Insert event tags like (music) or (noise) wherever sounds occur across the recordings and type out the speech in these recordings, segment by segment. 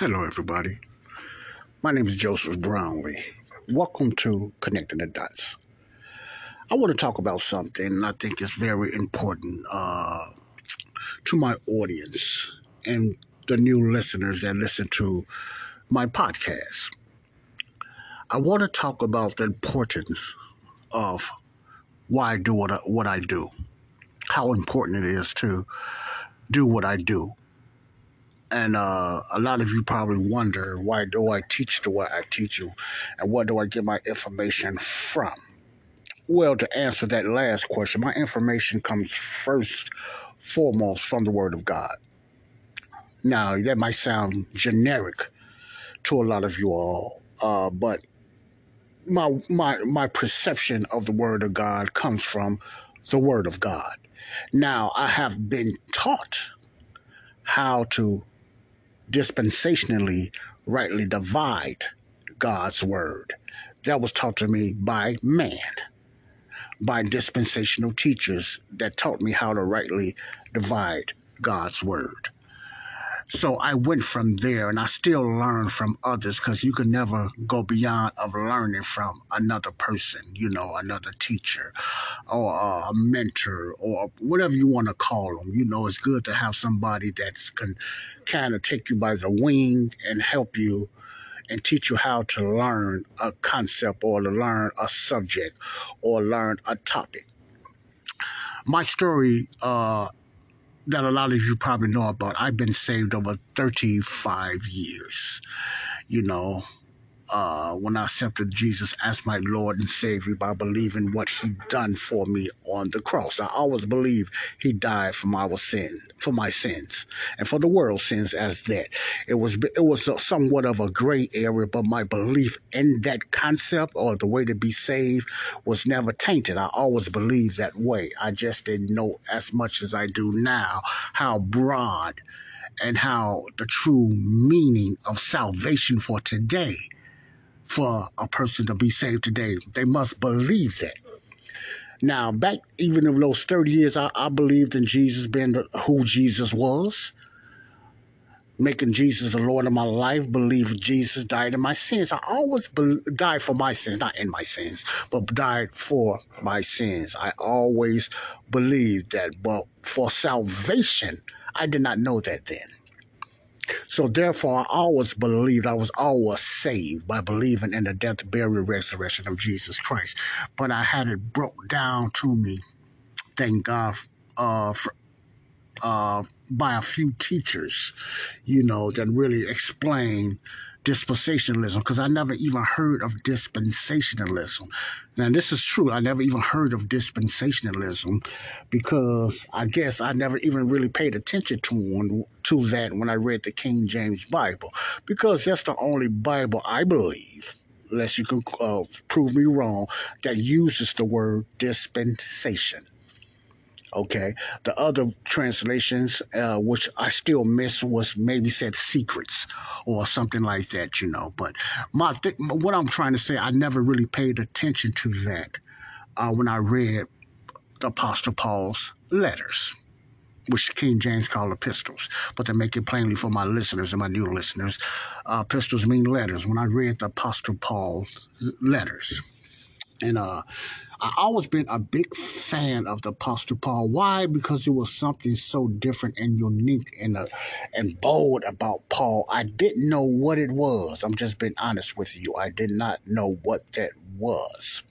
Hello, everybody. My name is Joseph Brownlee. Welcome to Connecting the Dots. I want to talk about something I think is very important uh, to my audience and the new listeners that listen to my podcast. I want to talk about the importance of why I do what I, what I do, how important it is to do what I do and uh, a lot of you probably wonder why do I teach the way I teach you and where do I get my information from? Well, to answer that last question, my information comes first, foremost from the Word of God. Now, that might sound generic to a lot of you all, uh, but my, my, my perception of the Word of God comes from the Word of God. Now, I have been taught how to dispensationally rightly divide God's word. That was taught to me by man, by dispensational teachers that taught me how to rightly divide God's word. So I went from there and I still learn from others because you can never go beyond of learning from another person, you know, another teacher or a mentor or whatever you want to call them. You know, it's good to have somebody that's can kind of take you by the wing and help you and teach you how to learn a concept or to learn a subject or learn a topic. My story uh, that a lot of you probably know about. I've been saved over 35 years. You know, uh, when I accepted Jesus as my Lord and Savior by believing what He done for me on the cross. I always believe He died for my sin, for my sins, and for the world's sins as that. It was it was somewhat of a gray area, but my belief in that concept or the way to be saved was never tainted. I always believed that way. I just didn't know as much as I do now how broad and how the true meaning of salvation for today for a person to be saved today. They must believe that. Now, back even in those 30 years, I, I believed in Jesus being the, who Jesus was, making Jesus the Lord of my life, believed Jesus died in my sins. I always be- died for my sins, not in my sins, but died for my sins. I always believed that, but for salvation, I did not know that then. So therefore, I always believed I was always saved by believing in the death, burial, resurrection of Jesus Christ. But I had it broke down to me, thank God, uh, for, uh, by a few teachers, you know, that really explain dispensationalism because I never even heard of dispensationalism. Now, this is true. I never even heard of dispensationalism because I guess I never even really paid attention to one, to that when I read the King James Bible because that's the only Bible I believe unless you can uh, prove me wrong, that uses the word dispensation. Okay. The other translations, uh, which I still miss, was maybe said secrets or something like that, you know. But my th- what I'm trying to say, I never really paid attention to that uh, when I read the Apostle Paul's letters, which King James called epistles. But to make it plainly for my listeners and my new listeners, uh, epistles mean letters. When I read the Apostle Paul's letters, and uh, I always been a big fan of the Apostle Paul. Why? Because it was something so different and unique and uh, and bold about Paul. I didn't know what it was. I'm just being honest with you. I did not know what that was.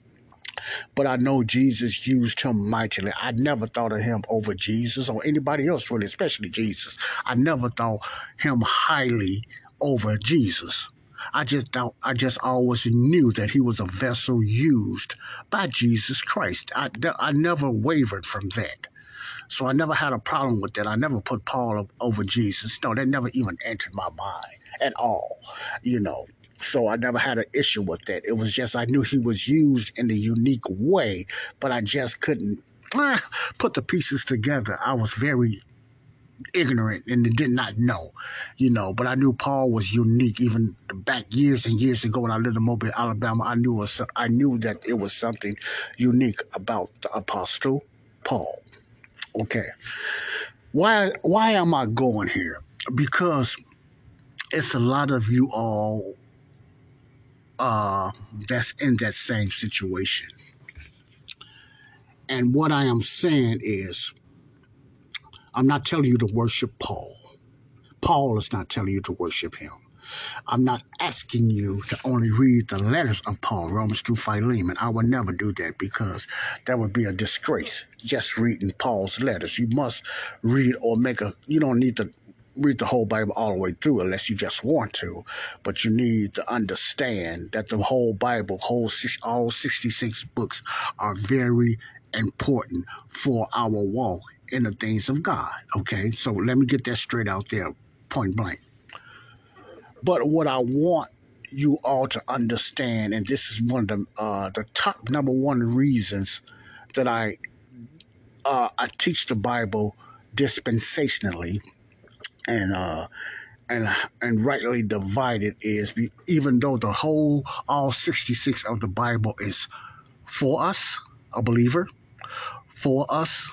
But I know Jesus used him mightily. I never thought of him over Jesus or anybody else, really, especially Jesus. I never thought him highly over Jesus. I just thought, I just always knew that he was a vessel used by Jesus Christ. I, I never wavered from that. So I never had a problem with that. I never put Paul over Jesus. No, that never even entered my mind at all, you know. So I never had an issue with that. It was just I knew he was used in a unique way, but I just couldn't eh, put the pieces together. I was very ignorant and did not know, you know. But I knew Paul was unique. Even back years and years ago when I lived in Mobile, Alabama, I knew was, I knew that it was something unique about the Apostle Paul. Okay, why why am I going here? Because it's a lot of you all uh, that's in that same situation. And what I am saying is, I'm not telling you to worship Paul. Paul is not telling you to worship him. I'm not asking you to only read the letters of Paul, Romans through Philemon. I would never do that because that would be a disgrace. Just reading Paul's letters. You must read or make a, you don't need to read the whole Bible all the way through unless you just want to, but you need to understand that the whole Bible, whole all 66 books are very important for our walk in the things of God. Okay, so let me get that straight out there, point blank. But what I want you all to understand, and this is one of the uh, the top number one reasons that I uh, I teach the Bible dispensationally and uh, and and rightly divided is even though the whole all 66 of the Bible is for us, a believer, for us,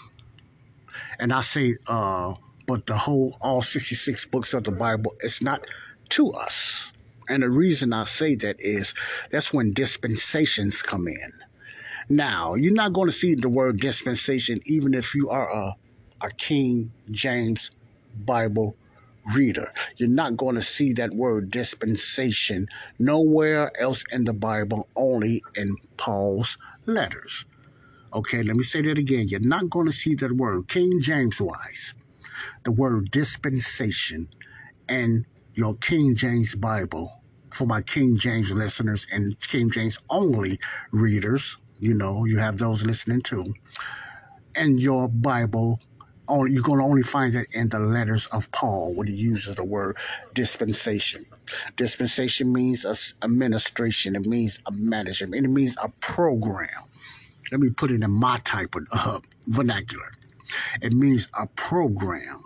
and I say uh, but the whole all 66 books of the Bible is not to us. And the reason I say that is that's when dispensations come in. Now, you're not going to see the word dispensation even if you are a, a King James Bible reader. You're not going to see that word dispensation nowhere else in the Bible, only in Paul's letters. Okay, let me say that again. You're not going to see that word, King James wise, the word dispensation and your King James Bible for my King James listeners and King James only readers. You know, you have those listening too. And your Bible, only, you're going to only find it in the letters of Paul when he uses the word dispensation. Dispensation means a administration, it means a management, it means a program. Let me put it in my type of uh, vernacular. It means a program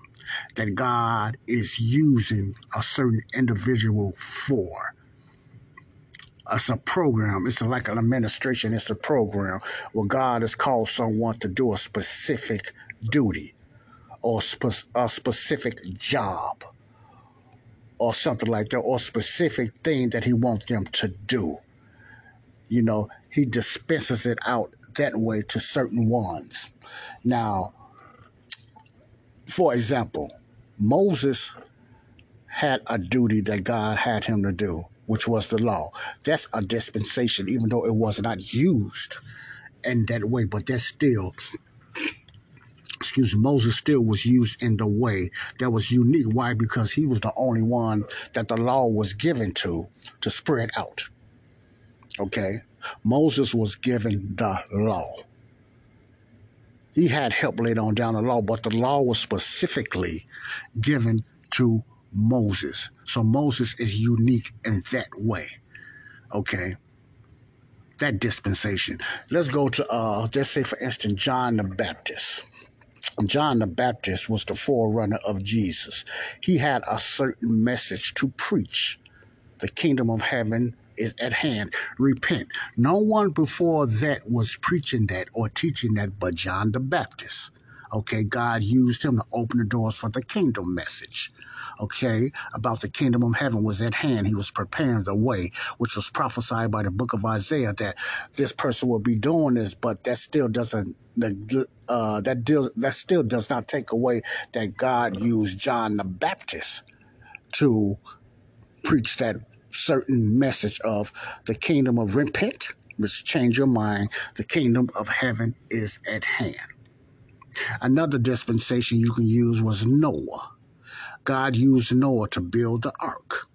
that God is using a certain individual for. It's a program. It's like an administration. It's a program where God has called someone to do a specific duty or spe- a specific job or something like that, or specific thing that He wants them to do. You know, He dispenses it out that way to certain ones. Now, for example, Moses had a duty that God had him to do, which was the law. That's a dispensation, even though it was not used in that way, but that's still excuse me, Moses still was used in the way that was unique. Why? Because he was the only one that the law was given to to spread out. Okay? Moses was given the law. He had help later on down the law, but the law was specifically given to Moses. So Moses is unique in that way. Okay. That dispensation. Let's go to uh let's say for instance John the Baptist. John the Baptist was the forerunner of Jesus. He had a certain message to preach. The kingdom of heaven is at hand. Repent. No one before that was preaching that or teaching that but John the Baptist. Okay, God used him to open the doors for the kingdom message. Okay, about the kingdom of heaven was at hand. He was preparing the way, which was prophesied by the book of Isaiah that this person will be doing this, but that still doesn't uh, that deal, that still does not take away that God used John the Baptist to preach that certain message of the kingdom of repent, which change your mind. The kingdom of heaven is at hand. Another dispensation you can use was Noah. God used Noah to build the ark.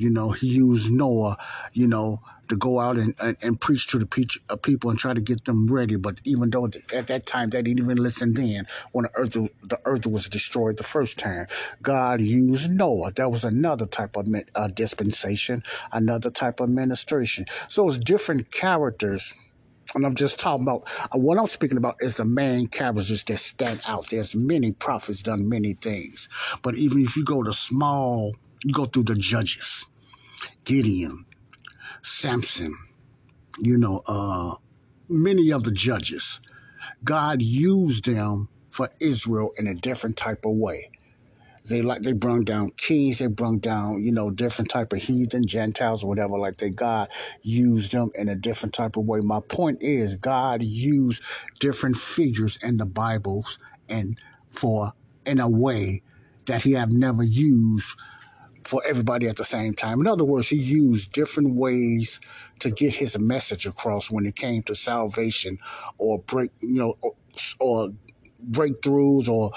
You know, he used Noah, you know, to go out and, and, and preach to the pe- uh, people and try to get them ready. But even though at that time they didn't even listen then, when the earth, the earth was destroyed the first time, God used Noah. That was another type of uh, dispensation, another type of ministration. So it's different characters and I'm just talking about uh, what I'm speaking about is the main characters that stand out. There's many prophets done many things, but even if you go to small, you go through the judges, Gideon, Samson, you know, uh, many of the judges. God used them for Israel in a different type of way. they like they brung down kings, they brung down, you know, different type of heathen, Gentiles, whatever, like they God used them in a different type of way. My point is God used different figures in the Bibles and for in a way that he have never used for everybody at the same time. In other words, he used different ways to get his message across when it came to salvation or break, you know, or, or breakthroughs or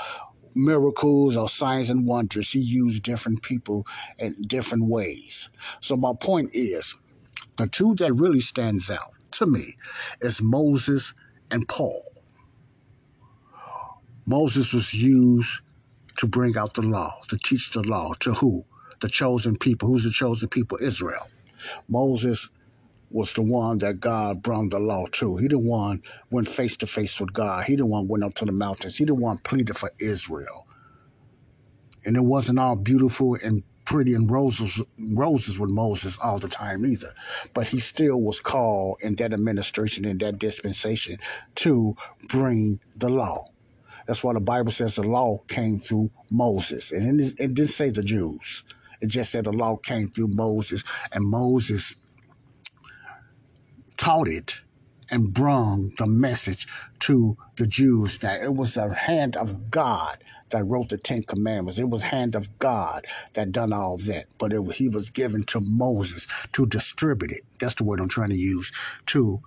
miracles or signs and wonders. He used different people in different ways. So my point is, the two that really stands out to me is Moses and Paul. Moses was used to bring out the law, to teach the law to who? The chosen people. Who's the chosen people? Israel. Moses was the one that God brought the law to. He the one went face to face with God. He the one went up to the mountains. He the one pleaded for Israel. And it wasn't all beautiful and pretty and roses roses with Moses all the time either. But he still was called in that administration, in that dispensation, to bring the law. That's why the Bible says the law came through Moses. And it didn't say the Jews. It just said the law came through Moses. And Moses taught it and brung the message to the Jews that it was the hand of God that wrote the Ten Commandments. It was hand of God that done all that. But it, he was given to Moses to distribute it. That's the word I'm trying to use to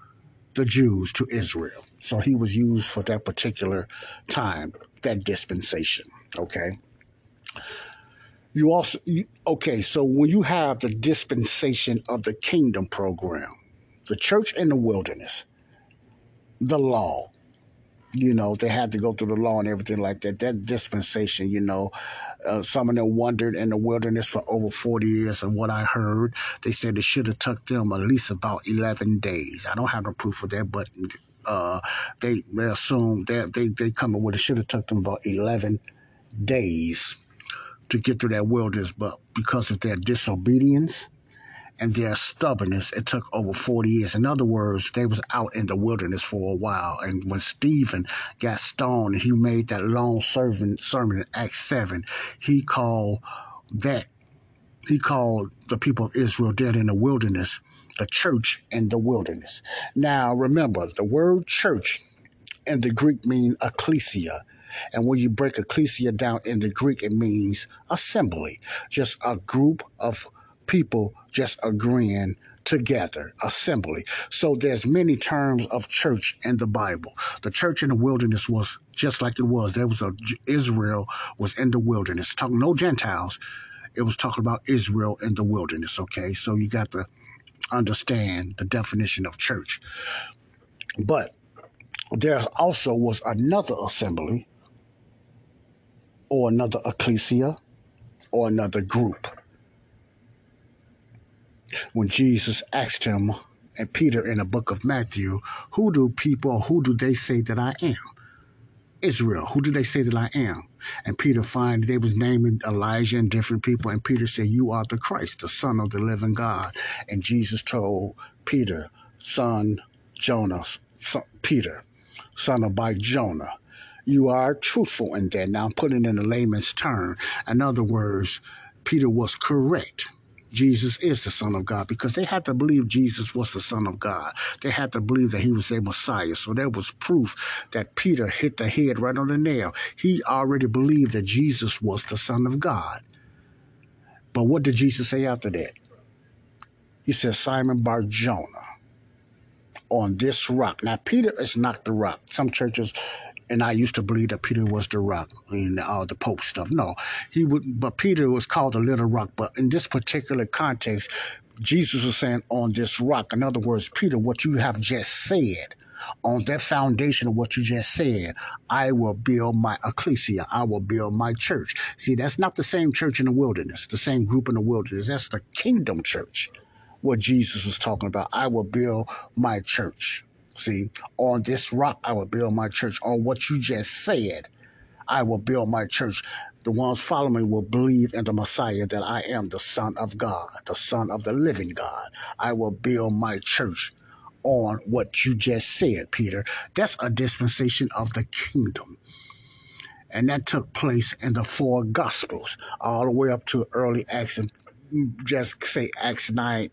the Jews, to Israel. So he was used for that particular time, that dispensation. Okay. You also, you, okay, so when you have the dispensation of the kingdom program, the church in the wilderness, the law, you know, they had to go through the law and everything like that. That dispensation, you know, uh, some of them wandered in the wilderness for over 40 years. And what I heard, they said it should have took them at least about 11 days. I don't have no proof of that, but uh, they, they assume that they, they come up with it should have took them about 11 days to get through that wilderness. But because of their disobedience, and their stubbornness, it took over 40 years. In other words, they was out in the wilderness for a while. And when Stephen got stoned and he made that long sermon, sermon in Acts 7, he called that, he called the people of Israel dead in the wilderness, the church in the wilderness. Now, remember, the word church in the Greek means ecclesia. And when you break ecclesia down in the Greek, it means assembly, just a group of people just agreeing together, assembly. So there's many terms of church in the Bible. The church in the wilderness was just like it was. There was a Israel was in the wilderness. Talking no Gentiles. It was talking about Israel in the wilderness. Okay, so you got to understand the definition of church. But there also was another assembly, or another ecclesia, or another group when Jesus asked him and Peter in the book of Matthew, Who do people, who do they say that I am? Israel, who do they say that I am? And Peter find they was naming Elijah and different people, and Peter said, You are the Christ, the Son of the living God. And Jesus told Peter, Son Jonah, son, Peter, son of by Jonah, you are truthful in that. Now I'm putting it in a layman's term. In other words, Peter was correct Jesus is the Son of God because they had to believe Jesus was the Son of God. They had to believe that he was a Messiah. So there was proof that Peter hit the head right on the nail. He already believed that Jesus was the Son of God. But what did Jesus say after that? He said, Simon Bar Jonah, on this rock. Now, Peter is not the rock. Some churches and I used to believe that Peter was the rock and all the Pope stuff. No, he would, but Peter was called the little rock. But in this particular context, Jesus was saying on this rock. In other words, Peter, what you have just said, on that foundation of what you just said, I will build my ecclesia. I will build my church. See, that's not the same church in the wilderness, the same group in the wilderness. That's the kingdom church, what Jesus was talking about. I will build my church. See, on this rock I will build my church. On what you just said, I will build my church. The ones following me will believe in the Messiah that I am the Son of God, the Son of the living God. I will build my church on what you just said, Peter. That's a dispensation of the kingdom. And that took place in the four Gospels, all the way up to early Acts, and just say Acts 9,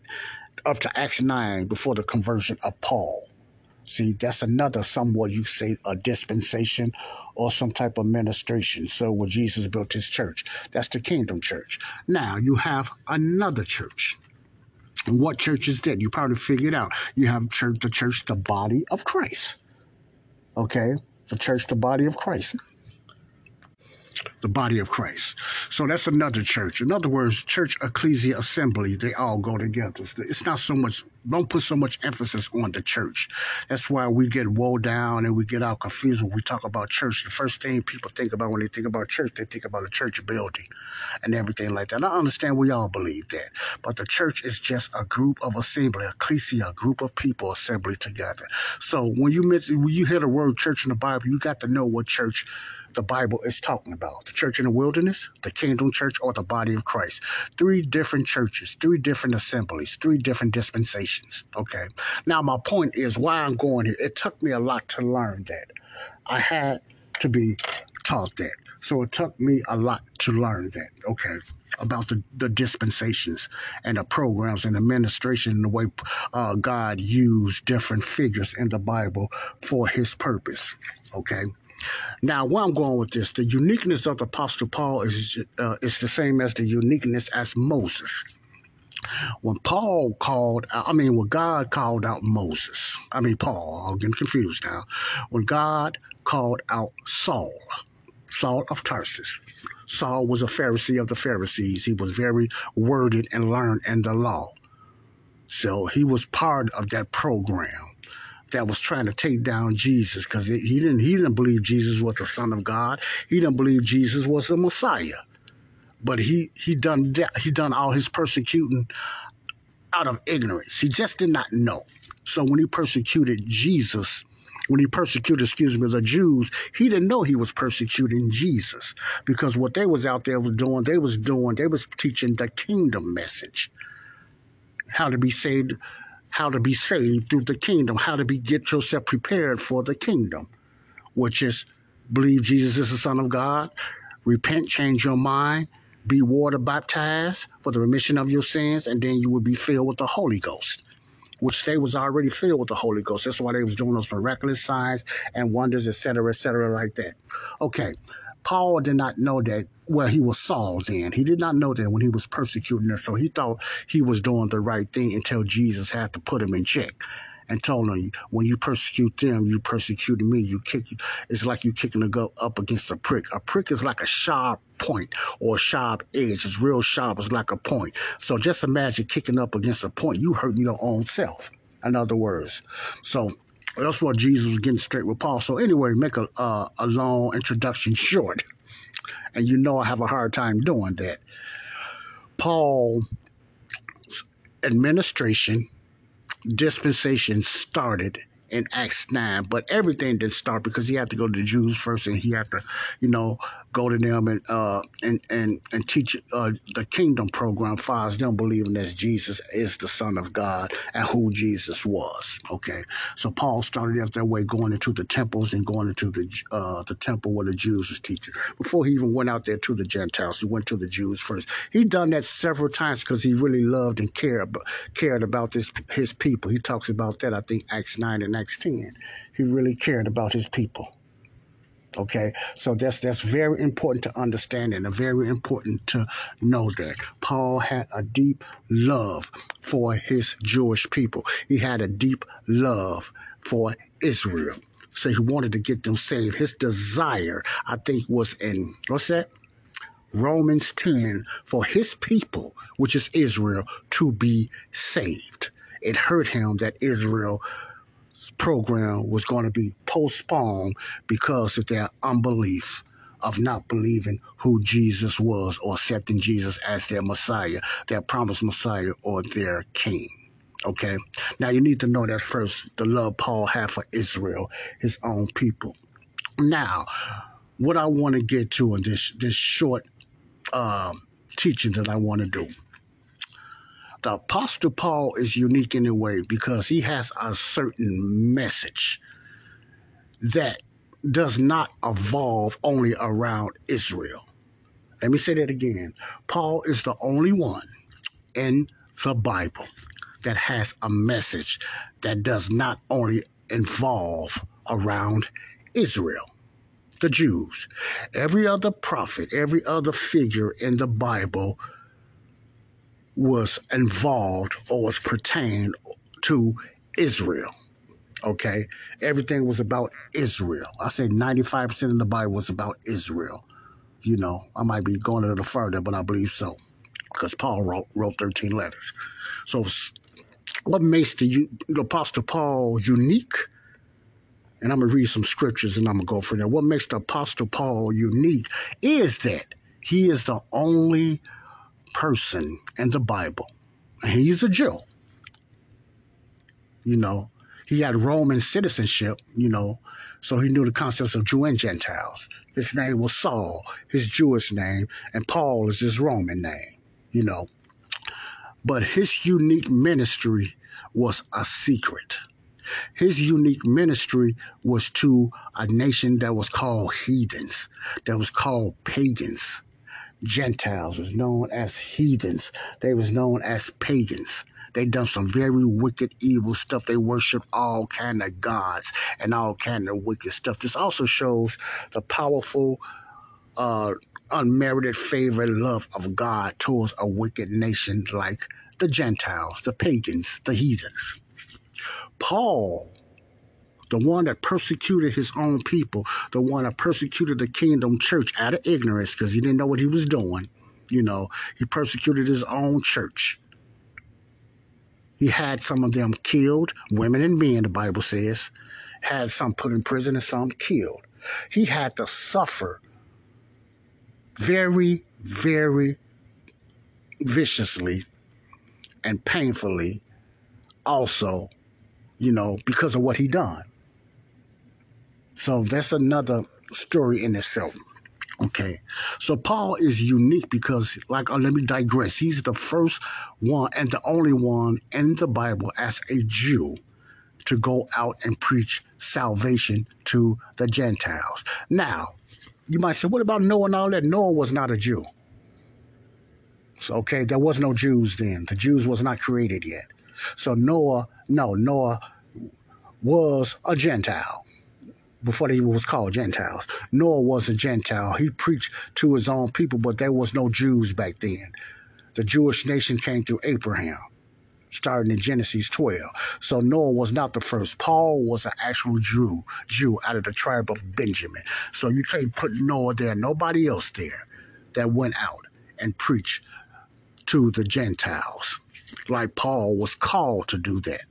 up to Acts 9 before the conversion of Paul. See, that's another somewhat you say a dispensation or some type of ministration. So when Jesus built his church, that's the kingdom church. Now you have another church. And what church is that? You probably figured out. You have church, the church, the body of Christ. Okay, the church, the body of Christ the body of Christ. So that's another church. In other words, church, ecclesia, assembly, they all go together. It's not so much, don't put so much emphasis on the church. That's why we get woe down and we get all confused when we talk about church. The first thing people think about when they think about church, they think about a church building and everything like that. And I understand we all believe that. But the church is just a group of assembly, ecclesia, a group of people assembly together. So when you mention, when you hear the word church in the Bible, you got to know what church the Bible is talking about the church in the wilderness, the kingdom church, or the body of Christ. Three different churches, three different assemblies, three different dispensations. Okay. Now, my point is why I'm going here. It took me a lot to learn that. I had to be taught that. So it took me a lot to learn that, okay, about the, the dispensations and the programs and administration and the way uh, God used different figures in the Bible for his purpose, okay? Now, where I'm going with this, the uniqueness of the Apostle Paul is uh, is the same as the uniqueness as Moses. When Paul called, I mean, when God called out Moses, I mean Paul, I'm getting confused now. When God called out Saul, Saul of Tarsus, Saul was a Pharisee of the Pharisees. He was very worded and learned in the law. So he was part of that program that was trying to take down Jesus because he didn't he didn't believe Jesus was the Son of God. He didn't believe Jesus was the Messiah. But he he done he done all his persecuting out of ignorance. He just did not know. So when he persecuted Jesus, when he persecuted, excuse me, the Jews, he didn't know he was persecuting Jesus because what they was out there was doing, they was doing, they was teaching the kingdom message, how to be saved how to be saved through the kingdom, how to be get yourself prepared for the kingdom, which is believe Jesus is the Son of God, repent, change your mind, be water baptized for the remission of your sins, and then you will be filled with the Holy Ghost which they was already filled with the Holy Ghost. That's why they was doing those miraculous signs and wonders, etc., etc., like that. Okay, Paul did not know that. Well, he was Saul then. He did not know that when he was persecuting them. So he thought he was doing the right thing until Jesus had to put him in check and told him, when you persecute them, you persecuted me. You kick, it's like you kicking a go up against a prick. A prick is like a sharp point or sharp edge. It's real sharp. It's like a point. So just imagine kicking up against a point. You hurting your own self. In other words, so that's what Jesus was getting straight with Paul. So anyway, make a uh, a long introduction (laughs) short, and you know I have a hard time doing that. Paul administration dispensation started in Acts 9, but everything didn't start because he had to go to the Jews first and he had to, you know, go to them and uh, and and and teach uh, the kingdom program far them believing that Jesus is the Son of God and who Jesus was. Okay, so Paul started out that way, going into the temples and going into the uh, the temple where the Jews was teaching. Before he even went out there to the Gentiles, he went to the Jews first. He done that several times because he really loved and cared cared about this his people. He talks about that I think Acts nine and Acts ten. He really cared about his people. Okay, so that's that's very important to understand and very important to know that Paul had a deep love for his Jewish people. He had a deep love for Israel. So he wanted to get them saved. His desire, I think, was in what's that? Romans 10 for his people, which is Israel, to be saved. It hurt him that Israel program was going to be postponed because of their unbelief of not believing who Jesus was or accepting Jesus as their Messiah, their promised Messiah or their King. Okay? Now you need to know that first, the love Paul had for Israel, his own people. Now, what I want to get to in this this short um, teaching that I want to do the Apostle Paul is unique in a way because he has a certain message that does not evolve only around Israel. Let me say that again. Paul is the only one in the Bible that has a message that does not only involve around Israel, the Jews. Every other prophet, every other figure in the Bible was involved or was pertained to Israel. Okay? Everything was about Israel. I say 95% of the Bible was about Israel. You know, I might be going a little further, but I believe so. Because Paul wrote, wrote 13 letters. So, what makes the, the Apostle Paul unique? And I'm going to read some scriptures and I'm going to go for that. What makes the Apostle Paul unique is that he is the only person in the Bible. He's a Jew. You know, he had Roman citizenship, you know, so he knew the concepts of Jew and Gentiles. His name was Saul, his Jewish name, and Paul is his Roman name, you know. But his unique ministry was a secret. His unique ministry was to a nation that was called heathens, that was called pagans. Gentiles was known as heathens. They was known as pagans. They done some very wicked, evil stuff. They worship all kind of gods and all kind of wicked stuff. This also shows the powerful, uh, unmerited favor and love of God towards a wicked nation like the Gentiles, the pagans, the heathens. Paul the one that persecuted his own people, the one that persecuted the kingdom church out of ignorance because he didn't know what he was doing. You know, he persecuted his own church. He had some of them killed, women and men, the Bible says, had some put in prison and some killed. He had to suffer very, very viciously and painfully also, you know, because of what he done. So that's another story in itself. Okay, so Paul is unique because, like, uh, let me digress. He's the first one and the only one in the Bible as a Jew to go out and preach salvation to the Gentiles. Now, you might say, what about Noah and all that? Noah was not a Jew. So, okay, there was no Jews then. The Jews was not created yet. So Noah, no, Noah was a Gentile before they was called Gentiles. Noah was a Gentile. He preached to his own people, but there was no Jews back then. The Jewish nation came through Abraham, starting in Genesis 12. So Noah was not the first. Paul was an actual Jew, Jew out of the tribe of Benjamin. So you can't put Noah there, nobody else there that went out and preached to the Gentiles. Like Paul was called to do that.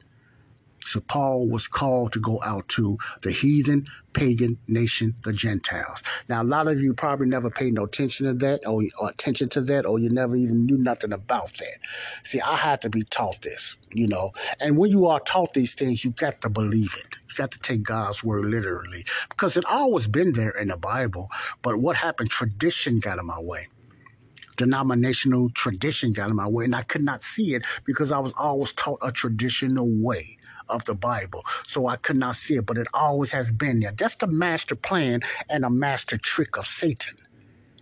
So Paul was called to go out to the heathen, pagan nation, the Gentiles. Now, a lot of you probably never paid no attention to that or, or, attention to that, or you never even knew nothing about that. See, I had to be taught this, you know. And when you are taught these things, you got to believe it. You got to take God's word literally because it always been there in the Bible. But what happened? Tradition got in my way denominational tradition got in my way, and I could not see it because I was always taught a traditional way of the Bible. So I could not see it, but it always has been there. That's the master plan and a master trick of Satan.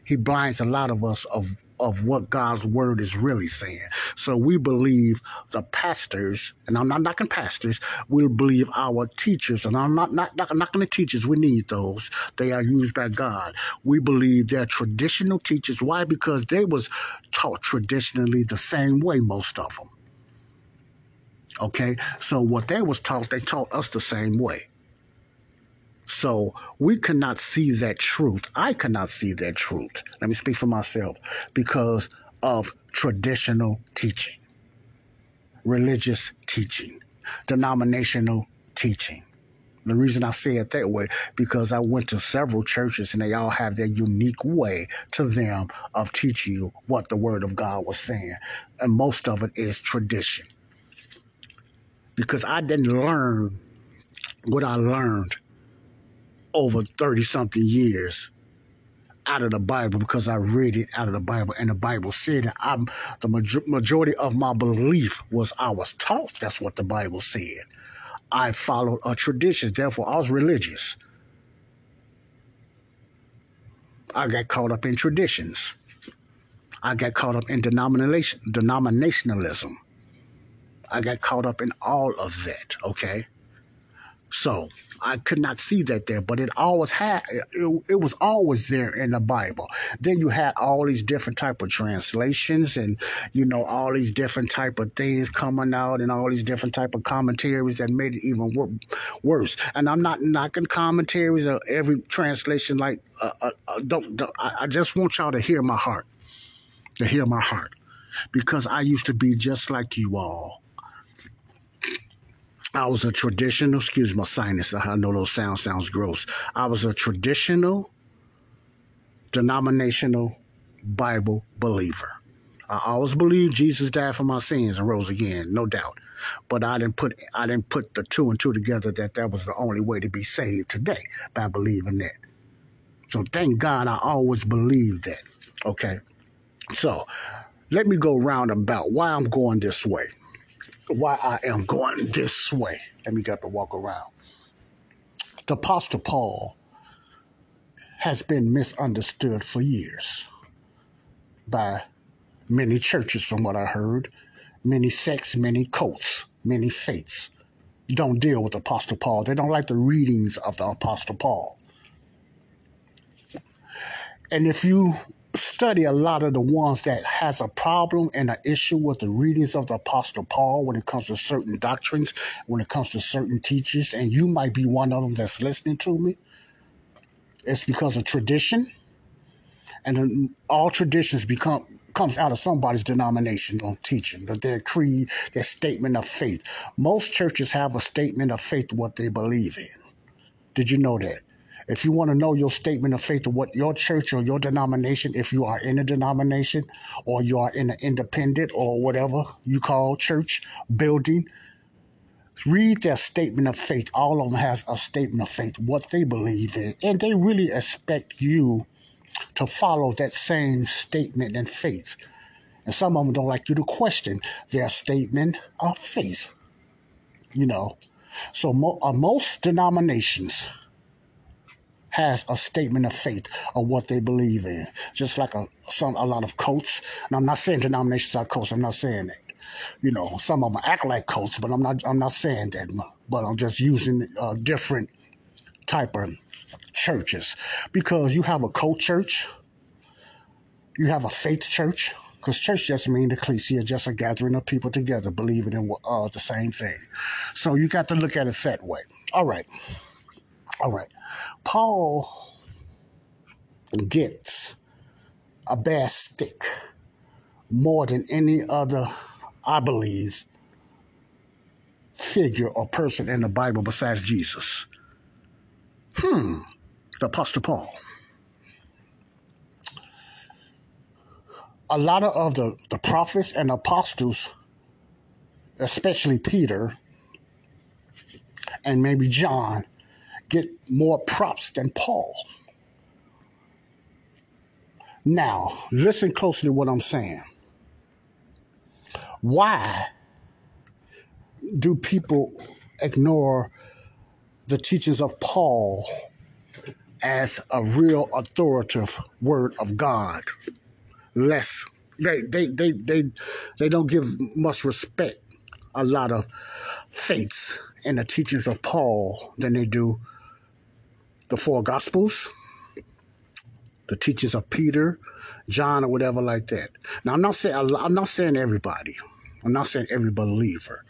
He blinds a lot of us of of what God's word is really saying. So we believe the pastors, and I'm not knocking pastors, we believe our teachers, and I'm not, not, not knocking the teachers, we need those. They are used by God. We believe they're traditional teachers. Why? Because they was taught traditionally the same way, most of them. Okay, so what they was taught, they taught us the same way. So we cannot see that truth. I cannot see that truth. Let me speak for myself because of traditional teaching, religious teaching, denominational teaching. The reason I say it that way because I went to several churches and they all have their unique way to them of teaching you what the Word of God was saying, and most of it is tradition because I didn't learn what I learned over 30 something years out of the Bible because I read it out of the Bible and the Bible said that I'm the major- majority of my belief was I was taught that's what the Bible said. I followed a tradition, therefore I was religious. I got caught up in traditions. I got caught up in denomination, denominationalism. I got caught up in all of that, okay? So I could not see that there, but it always had it, it, was always there in the Bible. Then you had all these different type of translations and you know all these different type of things coming out and all these different type of commentaries that made it even wor- worse. And I'm not knocking commentaries of every translation like uh, uh, uh don't, don't I, I just want y'all to hear my heart. To hear my heart because I used to be just like you all. I was a traditional, excuse my sinus, I know those sounds sounds gross. I was a traditional, denominational Bible believer. I always believed Jesus died for my sins and rose again, no doubt. But I didn't put I didn't put the two and two together that that was the only way to be saved today by believing that. So thank God I always believed that. Okay. So let me go roundabout why I'm going this way why I am going this way. Let me get to walk around. The Apostle Paul has been misunderstood for years by many churches, from what I heard, many sects, many cults, many faiths. Don't deal with Apostle Paul. They don't like the readings of the Apostle Paul. And if you study a lot of the ones that has a problem and an issue with the readings of the apostle paul when it comes to certain doctrines when it comes to certain teachers and you might be one of them that's listening to me. It's because of tradition. And all traditions become comes out of somebody's denomination on teaching their creed their statement of faith. Most churches have a statement of faith what they believe in. Did you know that if you want to know your statement of faith of what your church or your denomination, if you are in a denomination or you are in an independent or whatever you call church building, read their statement of faith. All of them has a statement of faith, what they believe in, and they really expect you to follow that same statement and faith. And some of them don't like you to question their statement of faith. You know, so mo- uh, most denominations has a statement of faith of what they believe in, just like a some a lot of cults. And I'm not saying denominations are cults. I'm not saying that. You know, some of them act like cults, but I'm not. I'm not saying that. But I'm just using uh, different type of churches because you have a cult church, you have a faith church. Because church just means ecclesia, just a gathering of people together believing in uh, the same thing. So you got to look at it that way. All right. All right. Paul gets a bad stick more than any other, I believe, figure or person in the Bible besides Jesus. Hmm, the Apostle Paul. A lot of the, the prophets and apostles, especially Peter and maybe John, get more props than Paul. Now, listen closely to what I'm saying. Why do people ignore the teachings of Paul as a real authoritative word of God? Less they they they they, they don't give much respect a lot of faiths in the teachings of Paul than they do the four gospels, the teachings of Peter, John, or whatever like that. Now, I'm not saying I'm not saying everybody. I'm not saying every believer.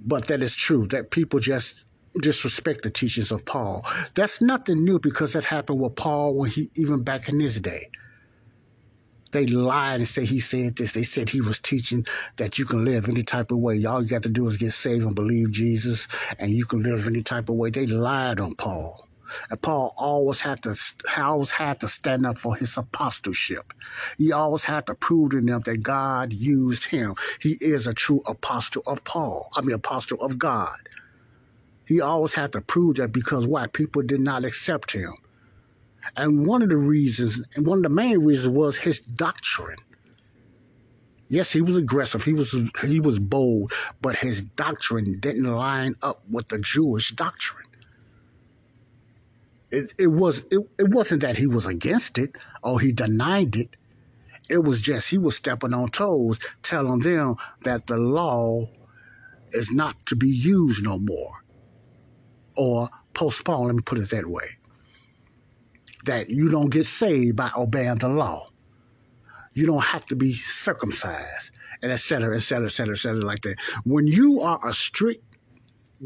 But that is true that people just disrespect the teachings of Paul. That's nothing new because that happened with Paul when he even back in his day. They lied and said he said this. They said he was teaching that you can live any type of way. All you got to do is get saved and believe Jesus, and you can live any type of way. They lied on Paul. And Paul always had to always had to stand up for his apostleship. He always had to prove to them that God used him. He is a true apostle of Paul. I mean, apostle of God. He always had to prove that because why? People did not accept him. And one of the reasons, and one of the main reasons was his doctrine. Yes, he was aggressive. He was he was bold, but his doctrine didn't line up with the Jewish doctrine. It, it was it, it wasn't that he was against it or he denied it. It was just he was stepping on toes, telling them that the law is not to be used no more or postponed. Let me put it that way. That you don't get saved by obeying the law. You don't have to be circumcised, and et cetera, et cetera, et cetera, et cetera, like that. When you are a strict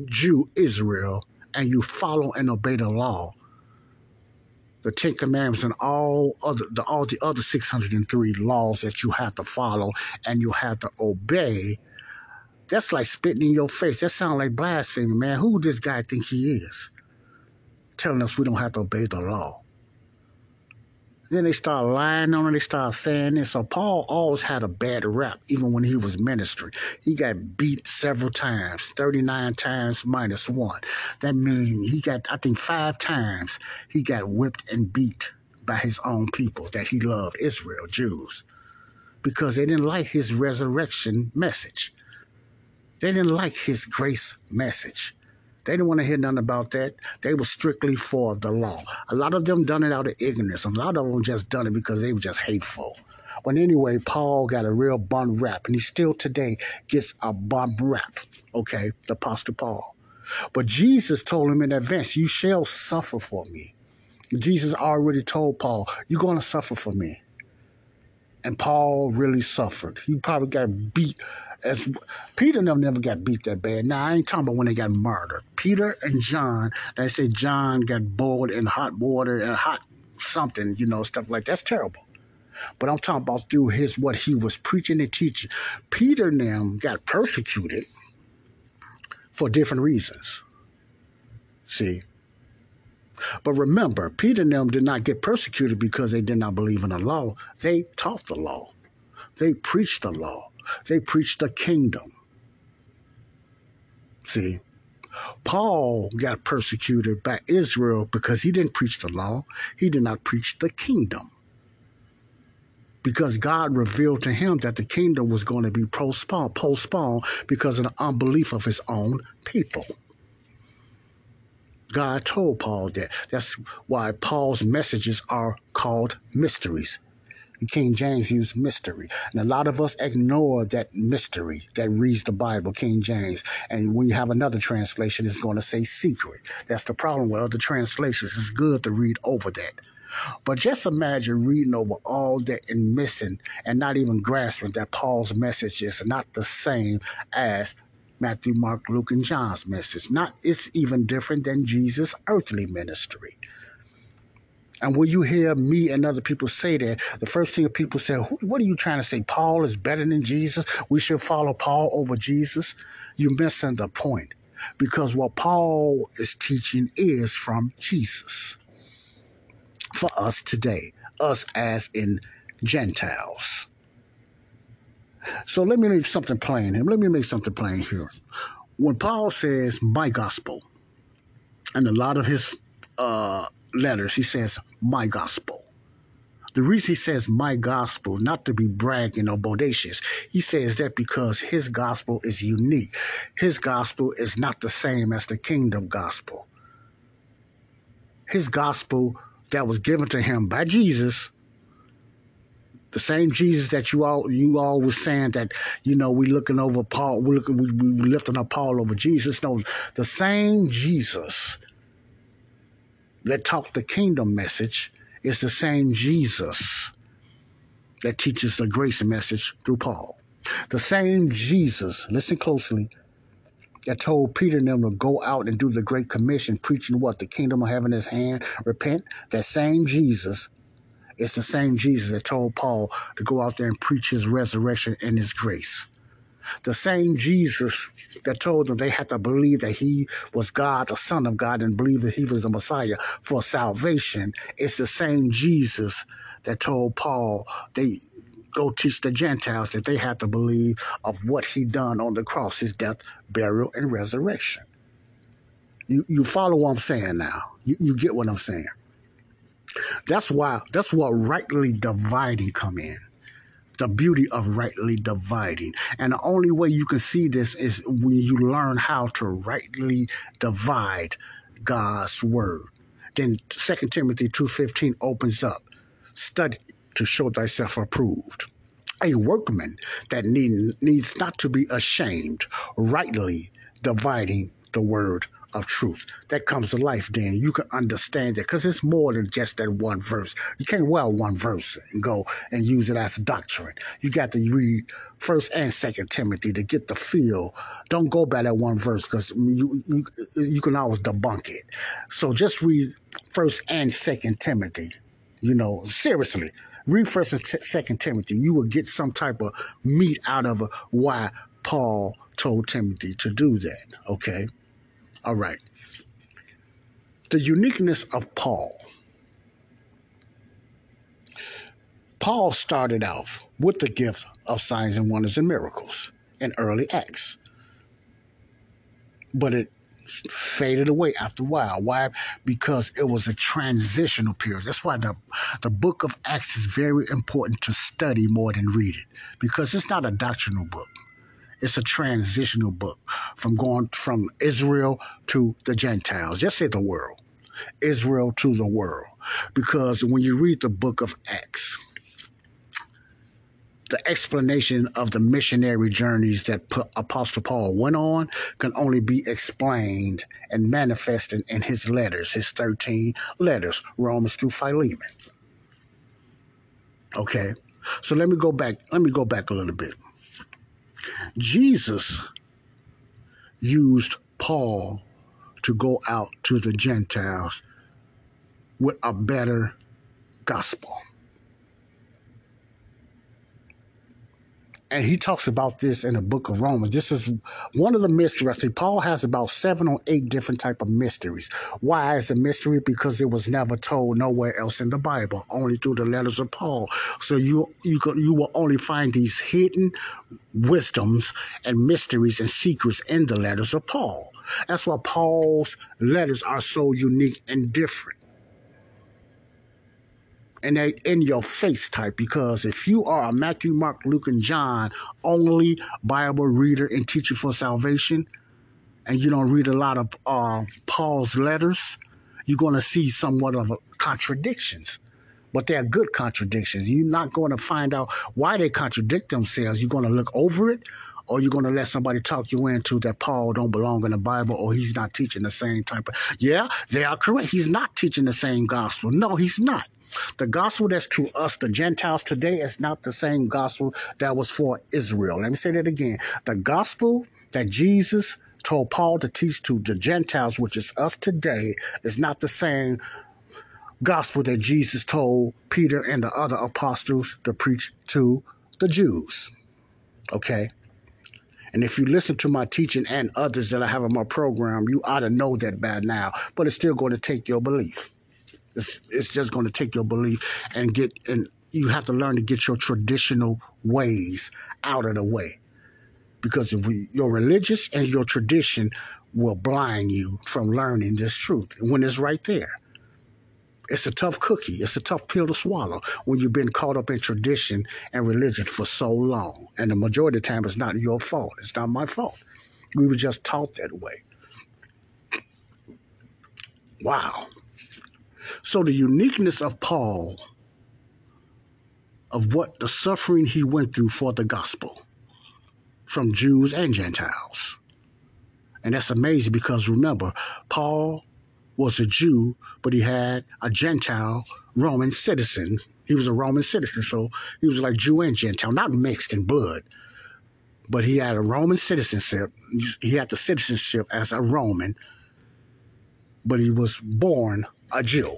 Jew, Israel, and you follow and obey the law, the Ten Commandments and all other the all the other 603 laws that you have to follow and you have to obey, that's like spitting in your face. That sounds like blasphemy, man. Who this guy think he is? Telling us we don't have to obey the law. Then they start lying on it. They start saying this. So Paul always had a bad rap, even when he was ministering. He got beat several times, 39 times minus one. That means he got, I think, five times he got whipped and beat by his own people that he loved, Israel, Jews, because they didn't like his resurrection message. They didn't like his grace message. They didn't want to hear nothing about that. They were strictly for the law. A lot of them done it out of ignorance. A lot of them just done it because they were just hateful. But anyway, Paul got a real bum rap, and he still today gets a bum rap. Okay, the Apostle Paul. But Jesus told him in advance, You shall suffer for me. Jesus already told Paul, You're going to suffer for me. And Paul really suffered. He probably got beat as Peter them never got beat that bad. Now I ain't talking about when they got murdered. Peter and John, they say John got boiled in hot water and hot something, you know, stuff like that's terrible. But I'm talking about through his what he was preaching and teaching. Peter them got persecuted for different reasons. See. But remember, Peter and them did not get persecuted because they did not believe in the law. They taught the law. They preached the law. They preached the kingdom. See, Paul got persecuted by Israel because he didn't preach the law, he did not preach the kingdom. Because God revealed to him that the kingdom was going to be postponed, postponed because of the unbelief of his own people. God told Paul that. That's why Paul's messages are called mysteries. King James used mystery. And a lot of us ignore that mystery that reads the Bible, King James. And we have another translation that's going to say secret. That's the problem with other translations. It's good to read over that. But just imagine reading over all that and missing and not even grasping that Paul's message is not the same as Matthew, Mark, Luke, and John's message. Not it's even different than Jesus' earthly ministry. And when you hear me and other people say that, the first thing people say, What are you trying to say? Paul is better than Jesus? We should follow Paul over Jesus? You're missing the point. Because what Paul is teaching is from Jesus for us today, us as in Gentiles. So let me make something plain here. Let me make something plain here. When Paul says my gospel, and a lot of his uh, letters, he says, my gospel. The reason he says my gospel, not to be bragging or bodacious, he says that because his gospel is unique. His gospel is not the same as the kingdom gospel. His gospel that was given to him by Jesus, the same Jesus that you all you all was saying that you know we looking over Paul, we looking we, we lifting up Paul over Jesus. No, the same Jesus that taught the kingdom message is the same Jesus that teaches the grace message through Paul. The same Jesus, listen closely, that told Peter and them to go out and do the Great Commission, preaching what? The kingdom of heaven is hand, repent. That same Jesus is the same Jesus that told Paul to go out there and preach his resurrection and his grace. The same Jesus that told them they had to believe that he was God, the Son of God, and believe that he was the Messiah for salvation is the same Jesus that told Paul they go teach the Gentiles that they had to believe of what he done on the cross, his death, burial, and resurrection. You you follow what I'm saying now. You, you get what I'm saying. That's why that's what rightly dividing come in the beauty of rightly dividing. And the only way you can see this is when you learn how to rightly divide God's word. Then 2 Timothy 2.15 opens up. Study to show thyself approved. A workman that need, needs not to be ashamed, rightly dividing the word of truth that comes to life, then you can understand it because it's more than just that one verse. You can't well one verse and go and use it as doctrine. You got to read First and Second Timothy to get the feel. Don't go by that one verse because you, you you can always debunk it. So just read First and Second Timothy. You know, seriously, read First and Second Timothy. You will get some type of meat out of why Paul told Timothy to do that. Okay. All right. The uniqueness of Paul. Paul started off with the gift of signs and wonders and miracles in early Acts. But it faded away after a while. Why? Because it was a transitional period. That's why the, the book of Acts is very important to study more than read it, because it's not a doctrinal book. It's a transitional book from going from Israel to the Gentiles. Just say the world. Israel to the world. Because when you read the book of Acts, the explanation of the missionary journeys that Apostle Paul went on can only be explained and manifested in his letters, his 13 letters, Romans through Philemon. Okay. So let me go back. Let me go back a little bit. Jesus used Paul to go out to the Gentiles with a better gospel. And he talks about this in the book of Romans. This is one of the mysteries. I see, Paul has about seven or eight different type of mysteries. Why is a mystery? Because it was never told nowhere else in the Bible, only through the letters of Paul. So you you you will only find these hidden wisdoms and mysteries and secrets in the letters of Paul. That's why Paul's letters are so unique and different and they in your face type because if you are a Matthew, Mark, Luke, and John only Bible reader and teacher for salvation, and you don't read a lot of uh, Paul's letters, you're going to see somewhat of contradictions. But they're good contradictions. You're not going to find out why they contradict themselves. You're going to look over it, or you're going to let somebody talk you into that Paul don't belong in the Bible or he's not teaching the same type of. Yeah, they are correct. He's not teaching the same gospel. No, he's not. The gospel that's to us, the Gentiles today, is not the same gospel that was for Israel. Let me say that again. The gospel that Jesus told Paul to teach to the Gentiles, which is us today, is not the same gospel that Jesus told Peter and the other apostles to preach to the Jews. Okay? And if you listen to my teaching and others that I have on my program, you ought to know that by now, but it's still going to take your belief. It's, it's just going to take your belief and get, and you have to learn to get your traditional ways out of the way. Because if we, your religious and your tradition will blind you from learning this truth when it's right there. It's a tough cookie. It's a tough pill to swallow when you've been caught up in tradition and religion for so long. And the majority of the time, it's not your fault. It's not my fault. We were just taught that way. Wow. So the uniqueness of Paul, of what the suffering he went through for the gospel from Jews and Gentiles. And that's amazing because remember, Paul was a Jew, but he had a Gentile Roman citizen. He was a Roman citizen, so he was like Jew and Gentile, not mixed in blood, but he had a Roman citizenship. He had the citizenship as a Roman, but he was born a Jew.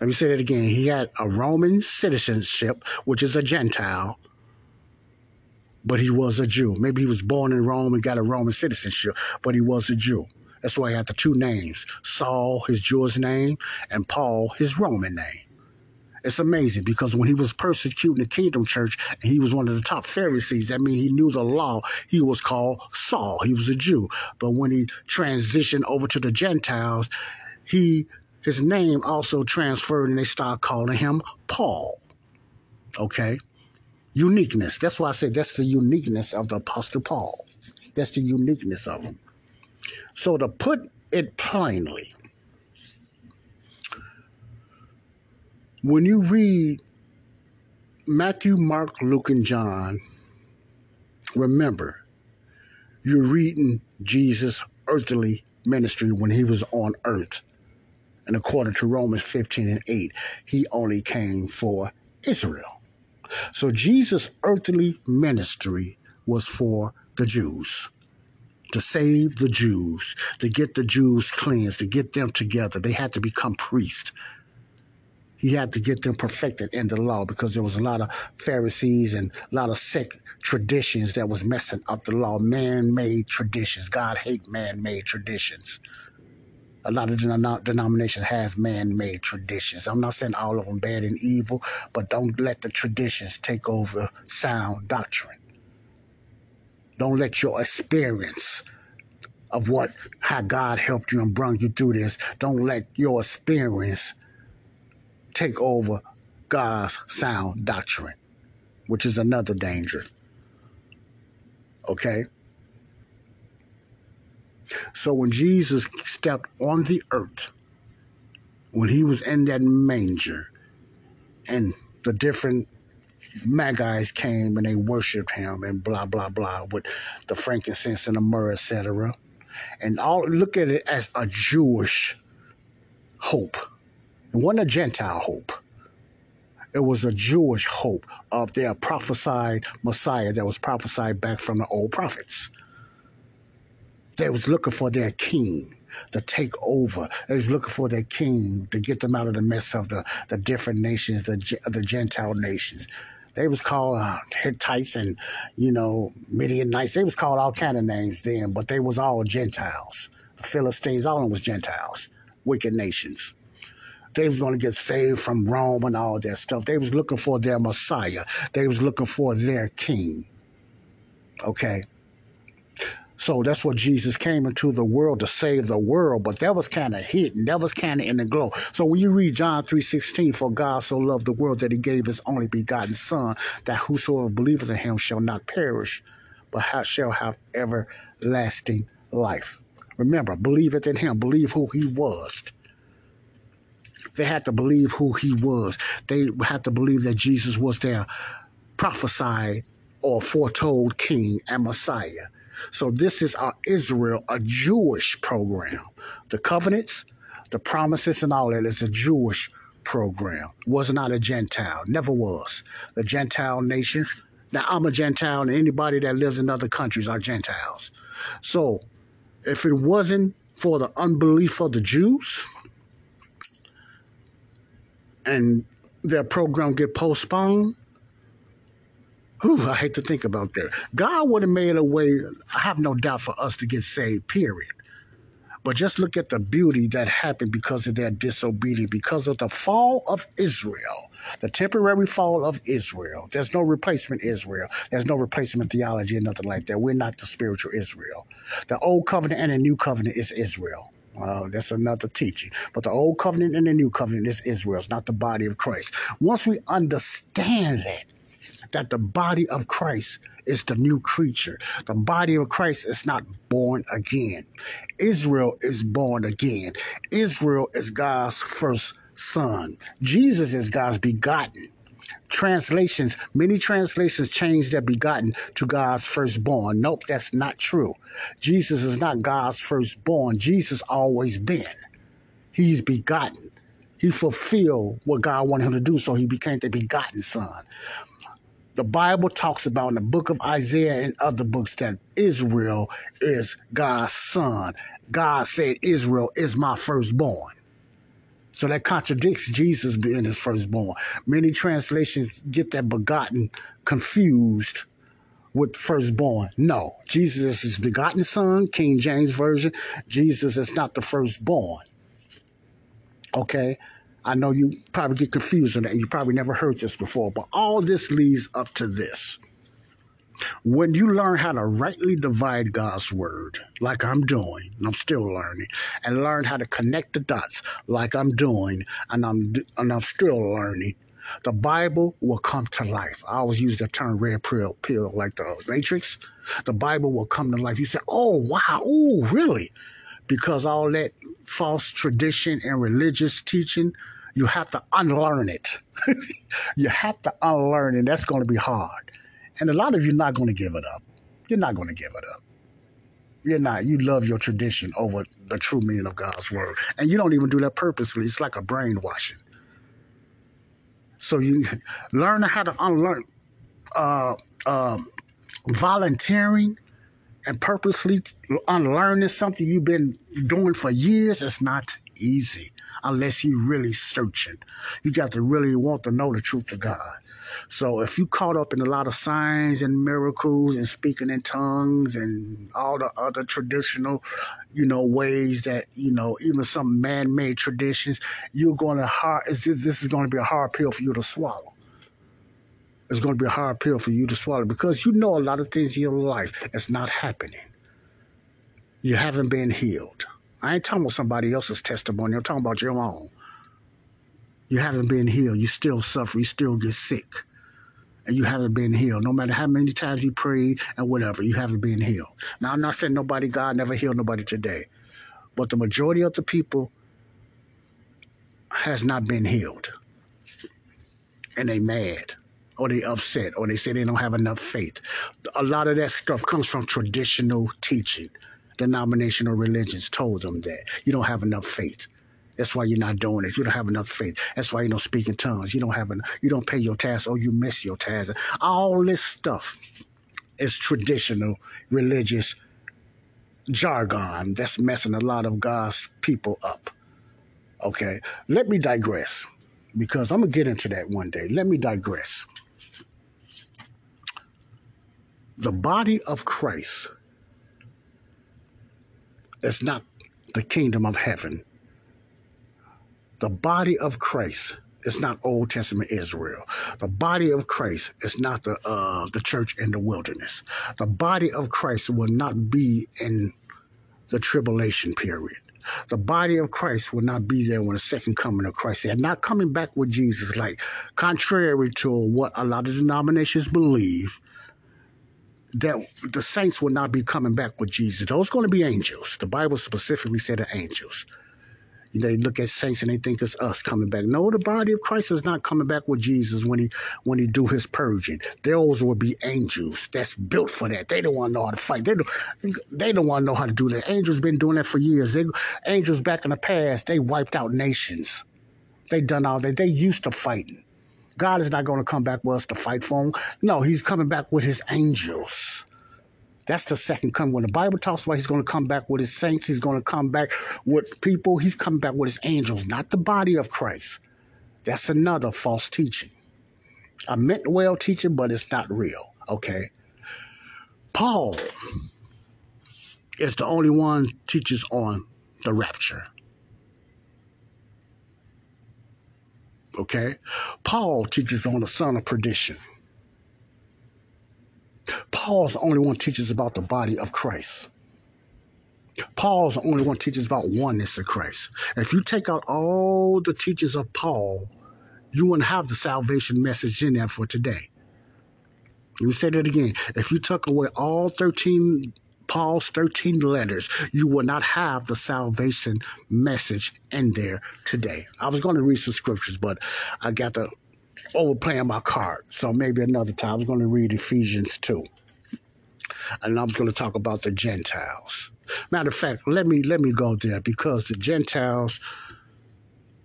Let me say that again. He had a Roman citizenship, which is a Gentile, but he was a Jew. Maybe he was born in Rome and got a Roman citizenship, but he was a Jew. That's why he had the two names Saul, his Jewish name, and Paul, his Roman name. It's amazing because when he was persecuting the Kingdom Church and he was one of the top Pharisees, that means he knew the law. He was called Saul. He was a Jew. But when he transitioned over to the Gentiles, he his name also transferred and they start calling him Paul. Okay? Uniqueness. That's why I said that's the uniqueness of the Apostle Paul. That's the uniqueness of him. So to put it plainly, when you read Matthew, Mark, Luke, and John, remember, you're reading Jesus' earthly ministry when he was on earth. And according to Romans 15 and 8, he only came for Israel. So Jesus' earthly ministry was for the Jews to save the Jews, to get the Jews cleansed, to get them together. They had to become priests. He had to get them perfected in the law because there was a lot of Pharisees and a lot of sick traditions that was messing up the law, man-made traditions. God hate man-made traditions. A lot of denom- denominations has man-made traditions. I'm not saying all of them bad and evil, but don't let the traditions take over sound doctrine. Don't let your experience of what how God helped you and brought you through this. Don't let your experience take over God's sound doctrine, which is another danger. Okay? So when Jesus stepped on the earth, when he was in that manger, and the different Magi's came and they worshipped him and blah blah blah with the frankincense and the myrrh, etc. And all look at it as a Jewish hope. It wasn't a Gentile hope. It was a Jewish hope of their prophesied Messiah that was prophesied back from the old prophets. They was looking for their king to take over. They was looking for their king to get them out of the mess of the, the different nations, the the Gentile nations. They was called uh, Hittites and, you know, Midianites. They was called all kind of names then, but they was all Gentiles. The Philistines, all of them was Gentiles, wicked nations. They was going to get saved from Rome and all that stuff. They was looking for their Messiah. They was looking for their king. Okay. So that's what Jesus came into the world to save the world, but that was kind of hidden. That was kind of in the glow. So when you read John 3.16, for God so loved the world that he gave his only begotten son, that whosoever believeth in him shall not perish, but shall have everlasting life. Remember, believeth in him, believe who he was. They had to believe who he was. They had to believe that Jesus was their prophesied or foretold king and Messiah. So this is our Israel, a Jewish program. The covenants, the promises, and all that is a Jewish program. Was not a Gentile, never was. The Gentile nations. Now I'm a Gentile, and anybody that lives in other countries are Gentiles. So if it wasn't for the unbelief of the Jews and their program get postponed, Whew, I hate to think about that. God would have made a way, I have no doubt, for us to get saved, period. But just look at the beauty that happened because of their disobedience, because of the fall of Israel, the temporary fall of Israel. There's no replacement Israel. There's no replacement theology or nothing like that. We're not the spiritual Israel. The old covenant and the new covenant is Israel. Uh, that's another teaching. But the old covenant and the new covenant is Israel. It's not the body of Christ. Once we understand that, that the body of Christ is the new creature. The body of Christ is not born again. Israel is born again. Israel is God's first son. Jesus is God's begotten. Translations, many translations change their begotten to God's firstborn. Nope, that's not true. Jesus is not God's firstborn. Jesus always been. He's begotten. He fulfilled what God wanted him to do, so he became the begotten son. The Bible talks about in the book of Isaiah and other books that Israel is God's son. God said, Israel is my firstborn. So that contradicts Jesus being his firstborn. Many translations get that begotten confused with firstborn. No, Jesus is his begotten son, King James Version. Jesus is not the firstborn. Okay? I know you probably get confused on that. You probably never heard this before, but all this leads up to this. When you learn how to rightly divide God's word, like I'm doing, and I'm still learning, and learn how to connect the dots, like I'm doing, and I'm and I'm still learning, the Bible will come to life. I always use the term red pill, pill like the Matrix. The Bible will come to life. You say, "Oh wow, oh really?" Because all that false tradition and religious teaching You have to unlearn it. (laughs) you have to unlearn and That's going to be hard. And a lot of you not going to give it up. You're not going to give it up. You're not. You love your tradition over the true meaning of God's word. And you don't even do that purposely. It's like a brainwashing. So you (laughs) learn how to unlearn uh, uh, volunteering and purposely unlearning something you've been doing for years. It's not easy unless you really searching. You got to really want to know the truth of God. So if you caught up in a lot of signs and miracles and speaking in tongues and all the other traditional, you know, ways that, you know, even some man-made traditions, you're going to hard, this is going to be a hard pill for you to swallow. It's going to be a hard pill for you to swallow because you know a lot of things in your life that's not happening. You haven't been healed. I ain't talking about somebody else's testimony. I'm talking about your own. You haven't been healed. You still suffer. You still get sick. And you haven't been healed. No matter how many times you prayed and whatever, you haven't been healed. Now, I'm not saying nobody, God never healed nobody today. But the majority of the people has not been healed. And they mad or they upset or they say they don't have enough faith. A lot of that stuff comes from traditional teaching denominational religions told them that you don't have enough faith. That's why you're not doing it. You don't have enough faith. That's why you don't speak in tongues. You don't have enough, you don't pay your tax or you miss your tax. All this stuff is traditional religious jargon that's messing a lot of God's people up. Okay, let me digress because I'm gonna get into that one day. Let me digress. The body of Christ it's not the kingdom of heaven. The body of Christ is not Old Testament Israel. The body of Christ is not the uh, the church in the wilderness. The body of Christ will not be in the tribulation period. The body of Christ will not be there when the second coming of Christ. They're not coming back with Jesus, like contrary to what a lot of denominations believe that the saints will not be coming back with Jesus. Those going to be angels. The Bible specifically said the angels. They look at saints and they think it's us coming back. No, the body of Christ is not coming back with Jesus when he when he do his purging. Those will be angels that's built for that. They don't want to know how to fight. They don't they don't want to know how to do that. Angels been doing that for years. They angels back in the past, they wiped out nations. They done all that. They used to fighting. God is not going to come back with us to fight for him. No, he's coming back with his angels. That's the second coming. When the Bible talks about he's going to come back with his saints, he's going to come back with people, he's coming back with his angels, not the body of Christ. That's another false teaching. I meant well teaching, but it's not real. Okay. Paul is the only one teaches on the rapture. Okay? Paul teaches on the son of perdition. Paul's the only one teaches about the body of Christ. Paul's the only one teaches about oneness of Christ. If you take out all the teachers of Paul, you wouldn't have the salvation message in there for today. Let me say that again. If you took away all 13 Paul's 13 letters, you will not have the salvation message in there today. I was going to read some scriptures, but I got to overplaying my card. So maybe another time I was going to read Ephesians 2. And I was going to talk about the Gentiles. Matter of fact, let me let me go there because the Gentiles.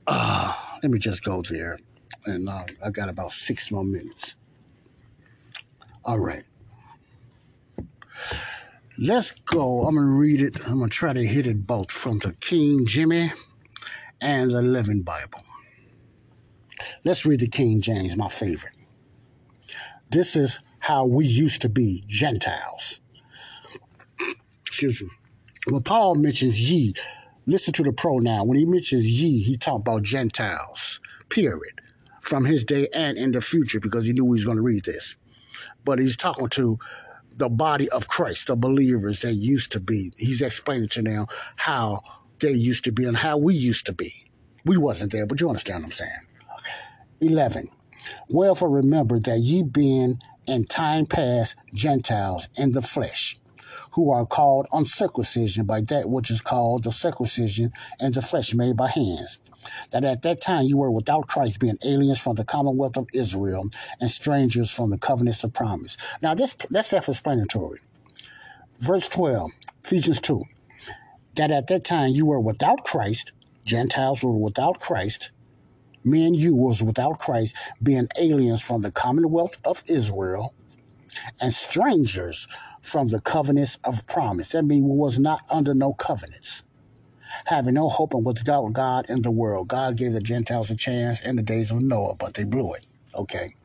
Uh, let me just go there, and uh, I got about six more minutes. All right. Let's go. I'm going to read it. I'm going to try to hit it both from the King Jimmy and the Living Bible. Let's read the King James, my favorite. This is how we used to be Gentiles. Excuse me. When Paul mentions ye, listen to the pronoun. When he mentions ye, he talks about Gentiles, period, from his day and in the future, because he knew he was going to read this. But he's talking to the body of Christ, the believers that used to be. He's explaining to them how they used to be and how we used to be. We wasn't there, but you understand what I'm saying. 11. Wherefore remember that ye being in time past Gentiles in the flesh, who are called uncircumcision by that which is called the circumcision in the flesh made by hands, that at that time you were without Christ, being aliens from the commonwealth of Israel and strangers from the covenants of promise. Now, this that's self-explanatory. Verse 12, Ephesians 2, that at that time you were without Christ, Gentiles were without Christ, me and you was without Christ, being aliens from the commonwealth of Israel and strangers from the covenants of promise. That means we was not under no covenants having no hope and without God in the world. God gave the Gentiles a chance in the days of Noah, but they blew it. Okay.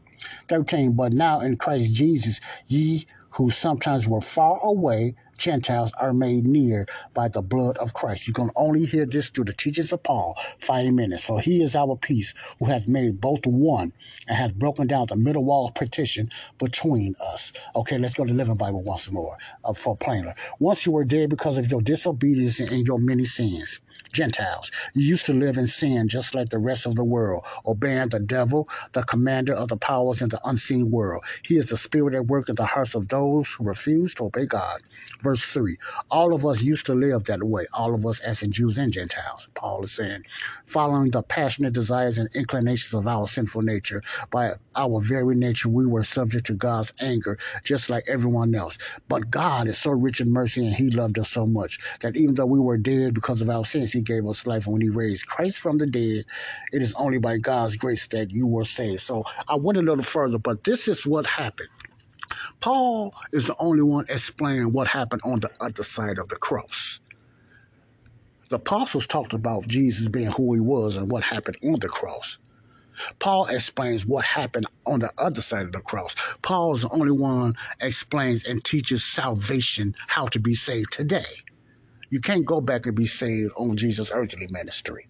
13. But now in Christ Jesus, ye who sometimes were far away Gentiles are made near by the blood of Christ. You can only hear this through the teachings of Paul, five minutes. So he is our peace, who has made both one and has broken down the middle wall of partition between us. Okay, let's go to the Living Bible once more uh, for plainer. Once you were dead because of your disobedience and your many sins. Gentiles. You used to live in sin just like the rest of the world, obeying the devil, the commander of the powers in the unseen world. He is the spirit at work in the hearts of those who refuse to obey God. Verse 3 All of us used to live that way, all of us as in Jews and Gentiles. Paul is saying, following the passionate desires and inclinations of our sinful nature. By our very nature, we were subject to God's anger, just like everyone else. But God is so rich in mercy and He loved us so much that even though we were dead because of our sins, He gave us life. And when He raised Christ from the dead, it is only by God's grace that you were saved. So I went a little further, but this is what happened. Paul is the only one explaining what happened on the other side of the cross. The apostles talked about Jesus being who he was and what happened on the cross. Paul explains what happened on the other side of the cross. Paul is the only one explains and teaches salvation, how to be saved today. You can't go back and be saved on Jesus' earthly ministry.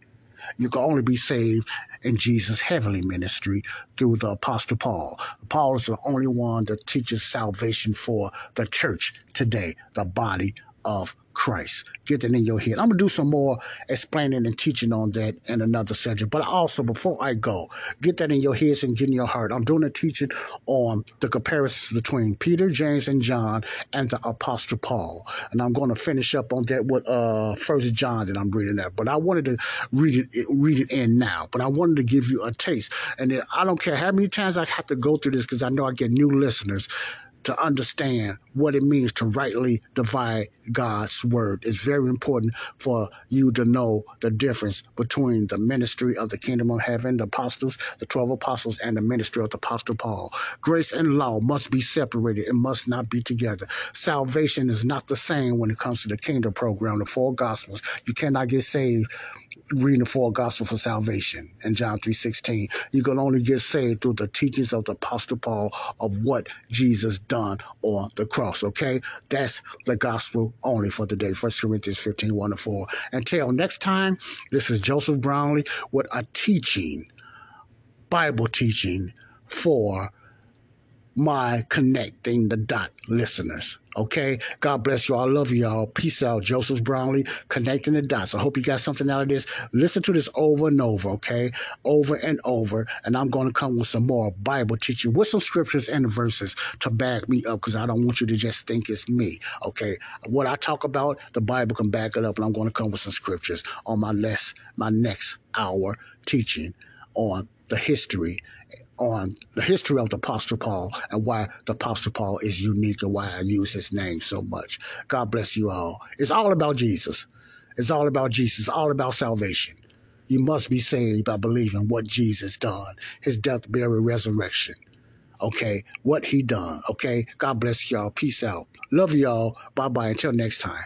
You can only be saved in Jesus' heavenly ministry through the Apostle Paul. Paul is the only one that teaches salvation for the church today, the body of Christ. Get that in your head. I'm gonna do some more explaining and teaching on that in another subject. But also, before I go, get that in your heads and get in your heart. I'm doing a teaching on the comparisons between Peter, James, and John and the Apostle Paul. And I'm going to finish up on that with uh First John that I'm reading that. But I wanted to read it read it in now. But I wanted to give you a taste. And I don't care how many times I have to go through this because I know I get new listeners to understand what it means to rightly divide God's word. It's very important for you to know the difference between the ministry of the kingdom of heaven, the apostles, the 12 apostles, and the ministry of the apostle Paul. Grace and law must be separated. It must not be together. Salvation is not the same when it comes to the kingdom program, the four gospels. You cannot get saved reading the four gospel for salvation in John 3.16. You can only get saved through the teachings of the Apostle Paul of what Jesus done on the cross, okay? That's the gospel only for today. First Corinthians 15, 1 to 4. Until next time, this is Joseph Brownlee with a teaching, Bible teaching for my connecting the dot listeners. Okay. God bless you. I love you all. Peace out. Joseph Brownlee connecting the dots. I hope you got something out of this. Listen to this over and over. Okay. Over and over. And I'm going to come with some more Bible teaching with some scriptures and verses to back me up because I don't want you to just think it's me. Okay. What I talk about, the Bible can back it up. And I'm going to come with some scriptures on my less, my next hour teaching on the history on the history of the Apostle Paul and why the Apostle Paul is unique and why I use his name so much. God bless you all. It's all about Jesus. It's all about Jesus. All about salvation. You must be saved by believing what Jesus done, his death, burial, resurrection. Okay, what he done. Okay, God bless y'all. Peace out. Love y'all. Bye bye. Until next time.